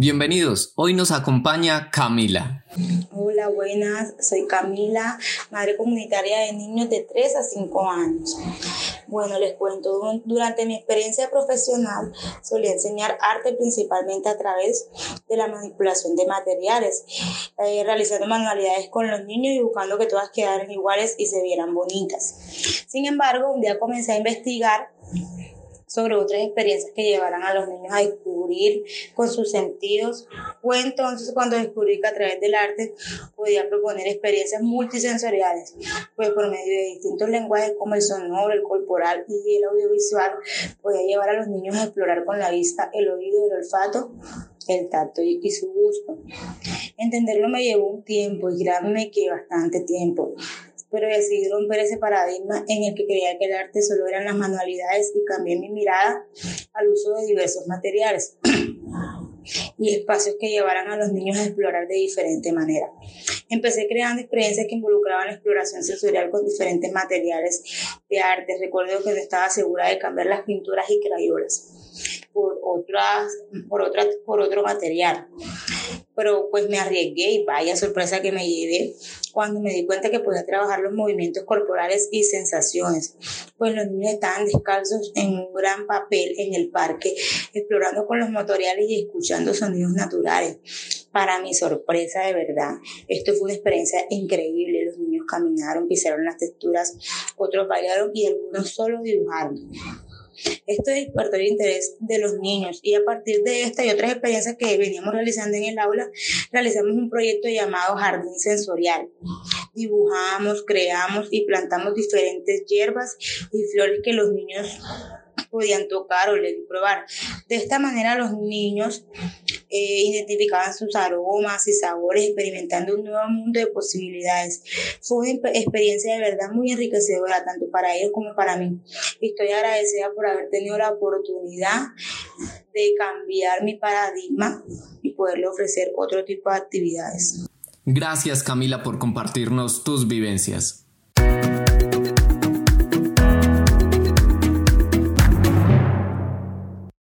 Bienvenidos, hoy nos acompaña Camila. Hola, buenas, soy Camila, madre comunitaria de niños de 3 a 5 años. Bueno, les cuento, durante mi experiencia profesional solía enseñar arte principalmente a través de la manipulación de materiales, eh, realizando manualidades con los niños y buscando que todas quedaran iguales y se vieran bonitas. Sin embargo, un día comencé a investigar sobre otras experiencias que llevarán a los niños a descubrir con sus sentidos. Fue entonces cuando descubrí que a través del arte podía proponer experiencias multisensoriales, pues por medio de distintos lenguajes como el sonoro, el corporal y el audiovisual, podía llevar a los niños a explorar con la vista, el oído, el olfato el tacto y, y, su gusto. Entenderlo me llevó un tiempo y créanme que bastante tiempo pero decidí romper ese paradigma en el que creía que el arte solo eran las manualidades y cambié mi mirada al uso de diversos materiales y espacios que llevaran a los niños a explorar de diferente manera. Empecé creando experiencias que involucraban la exploración sensorial con diferentes materiales de arte. Recuerdo que no estaba segura de cambiar las pinturas y crayolas por, otras, por, otras, por otro material pero pues me arriesgué y vaya sorpresa que me llevé cuando me di cuenta que podía trabajar los movimientos corporales y sensaciones, pues los niños estaban descalzos en un gran papel en el parque, explorando con los motoriales y escuchando sonidos naturales. Para mi sorpresa de verdad, esto fue una experiencia increíble. Los niños caminaron, pisaron las texturas, otros bailaron y algunos solo dibujaron. Esto despertó el interés de los niños y a partir de esta y otras experiencias que veníamos realizando en el aula, realizamos un proyecto llamado Jardín Sensorial. Dibujamos, creamos y plantamos diferentes hierbas y flores que los niños podían tocar o leer y probar. De esta manera los niños eh, identificaban sus aromas y sabores, experimentando un nuevo mundo de posibilidades. Fue una experiencia de verdad muy enriquecedora, tanto para ellos como para mí. Estoy agradecida por haber tenido la oportunidad de cambiar mi paradigma y poderle ofrecer otro tipo de actividades. Gracias Camila por compartirnos tus vivencias.